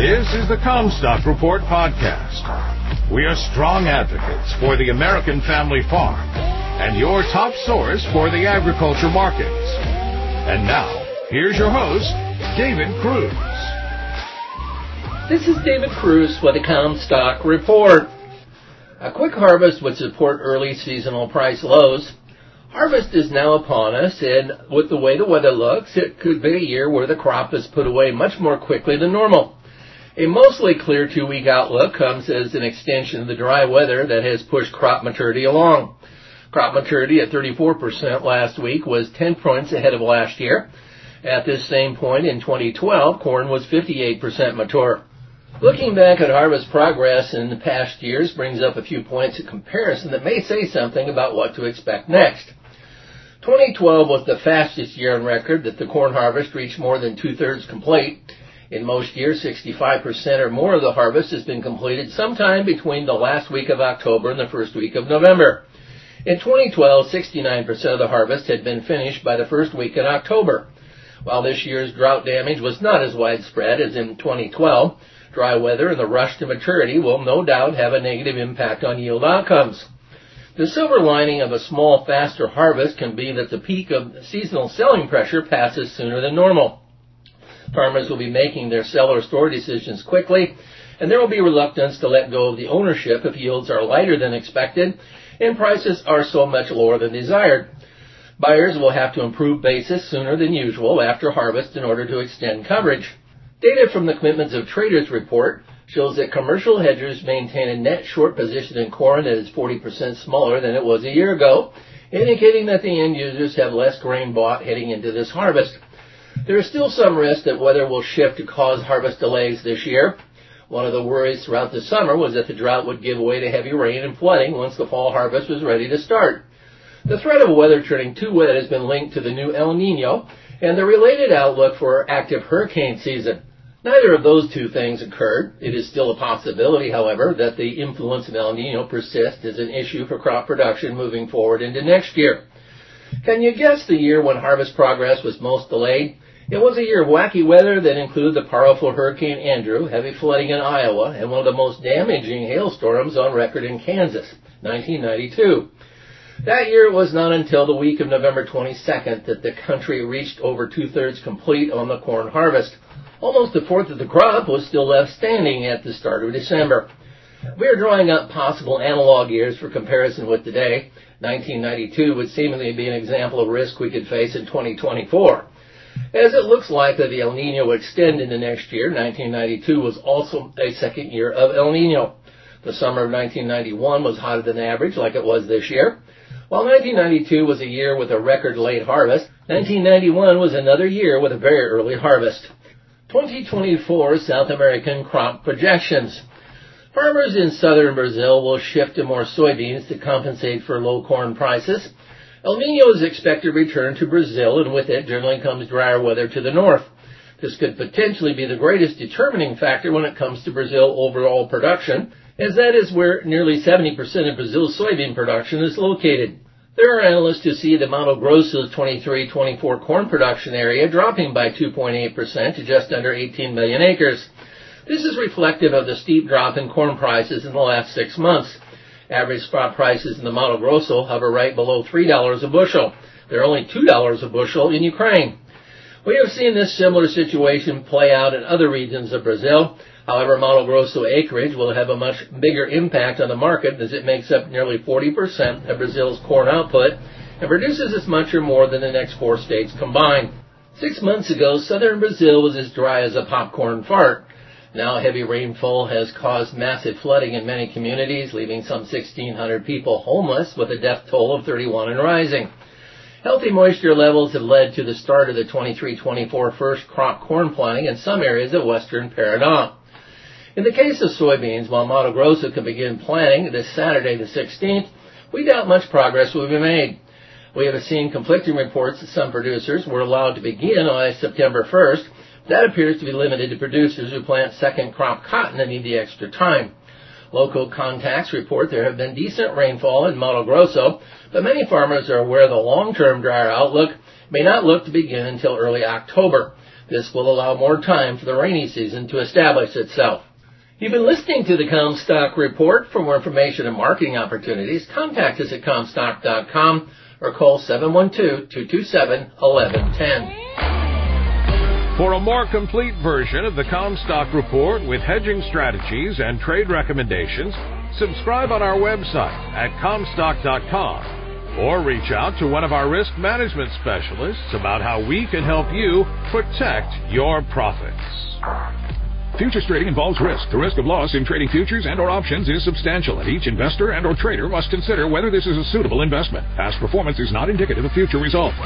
This is the Commstock Report podcast. We are strong advocates for the American family farm and your top source for the agriculture markets. And now, here's your host, David Kruse. This is David Kruse with the Commstock Report. A quick harvest would support early seasonal price lows. Harvest is now upon us, and with the way the weather looks, it could be a year where the crop is put away much more quickly than normal. A mostly clear two-week outlook comes as an extension of the dry weather that has pushed crop maturity along. Crop maturity at 34% last week was 10 points ahead of last year. At this same point in 2012, corn was 58% mature. Looking back at harvest progress in the past years brings up a few points of comparison that may say something about what to expect next. 2012 was the fastest year on record that the corn harvest reached more than two-thirds complete. In most years, 65% or more of the harvest has been completed sometime between the last week of October and the first week of November. In 2012, 69% of the harvest had been finished by the first week in October. While this year's drought damage was not as widespread as in 2012, dry weather and the rush to maturity will no doubt have a negative impact on yield outcomes. The silver lining of a small, faster harvest can be that the peak of seasonal selling pressure passes sooner than normal. Farmers will be making their sell or store decisions quickly, and there will be reluctance to let go of the ownership if yields are lighter than expected and prices are so much lower than desired. Buyers will have to improve basis sooner than usual after harvest in order to extend coverage. Data from the Commitments of Traders report shows that commercial hedgers maintain a net short position in corn that is 40% smaller than it was a year ago, indicating that the end users have less grain bought heading into this harvest. There is still some risk that weather will shift to cause harvest delays this year. One of the worries throughout the summer was that the drought would give way to heavy rain and flooding once the fall harvest was ready to start. The threat of weather turning too wet has been linked to the new El Nino and the related outlook for active hurricane season. Neither of those two things occurred. It is still a possibility, however, that the influence of El Nino persists as an issue for crop production moving forward into next year. Can you guess the year when harvest progress was most delayed? It was a year of wacky weather that included the powerful Hurricane Andrew, heavy flooding in Iowa, and one of the most damaging hailstorms on record in Kansas, 1992. That year it was not until the week of November 22nd that the country reached over two-thirds complete on the corn harvest. Almost a fourth of the crop was still left standing at the start of December. We are drawing up possible analog years for comparison with today. 1992 would seemingly be an example of risk we could face in 2024. As it looks likely the El Nino will extend into next year, 1992 was also a second year of El Nino. The summer of 1991 was hotter than average, like it was this year. While 1992 was a year with a record late harvest, 1991 was another year with a very early harvest. 2024 South American crop projections. Farmers in southern Brazil will shift to more soybeans to compensate for low corn prices. El Nino is expected to return to Brazil, and with it generally comes drier weather to the north. This could potentially be the greatest determining factor when it comes to Brazil overall production, as that is where nearly 70% of Brazil's soybean production is located. There are analysts who see the Mato Grosso's 23-24 corn production area dropping by 2.8% to just under 18 million acres. This is reflective of the steep drop in corn prices in the last six months. Average spot prices in the Mato Grosso hover right below $3 a bushel. They're only $2 a bushel in Ukraine. We have seen this similar situation play out in other regions of Brazil. However, Mato Grosso acreage will have a much bigger impact on the market as it makes up nearly 40% of Brazil's corn output and produces as much or more than the next four states combined. Six months ago, southern Brazil was as dry as a popcorn fart. Now heavy rainfall has caused massive flooding in many communities, leaving some 1,600 people homeless with a death toll of 31 and rising. Healthy moisture levels have led to the start of the 23-24 first crop corn planting in some areas of western Paraná. In the case of soybeans, while Mato Grosso can begin planting this Saturday the 16th, we doubt much progress will be made. We have seen conflicting reports that some producers were allowed to begin on September 1st, that appears to be limited to producers who plant second crop cotton and need the extra time. Local contacts report there have been decent rainfall in Mato Grosso, but many farmers are aware the long-term drier outlook may not look to begin until early October. This will allow more time for the rainy season to establish itself. You've been listening to the Commstock Report. For more information and marketing opportunities, contact us at Commstock.com or call 712-227-1110. For a more complete version of the Commstock Report with hedging strategies and trade recommendations, subscribe on our website at Commstock.com or reach out to one of our risk management specialists about how we can help you protect your profits. Futures trading involves risk. The risk of loss in trading futures and or options is substantial, and each investor and or trader must consider whether this is a suitable investment. Past performance is not indicative of future results.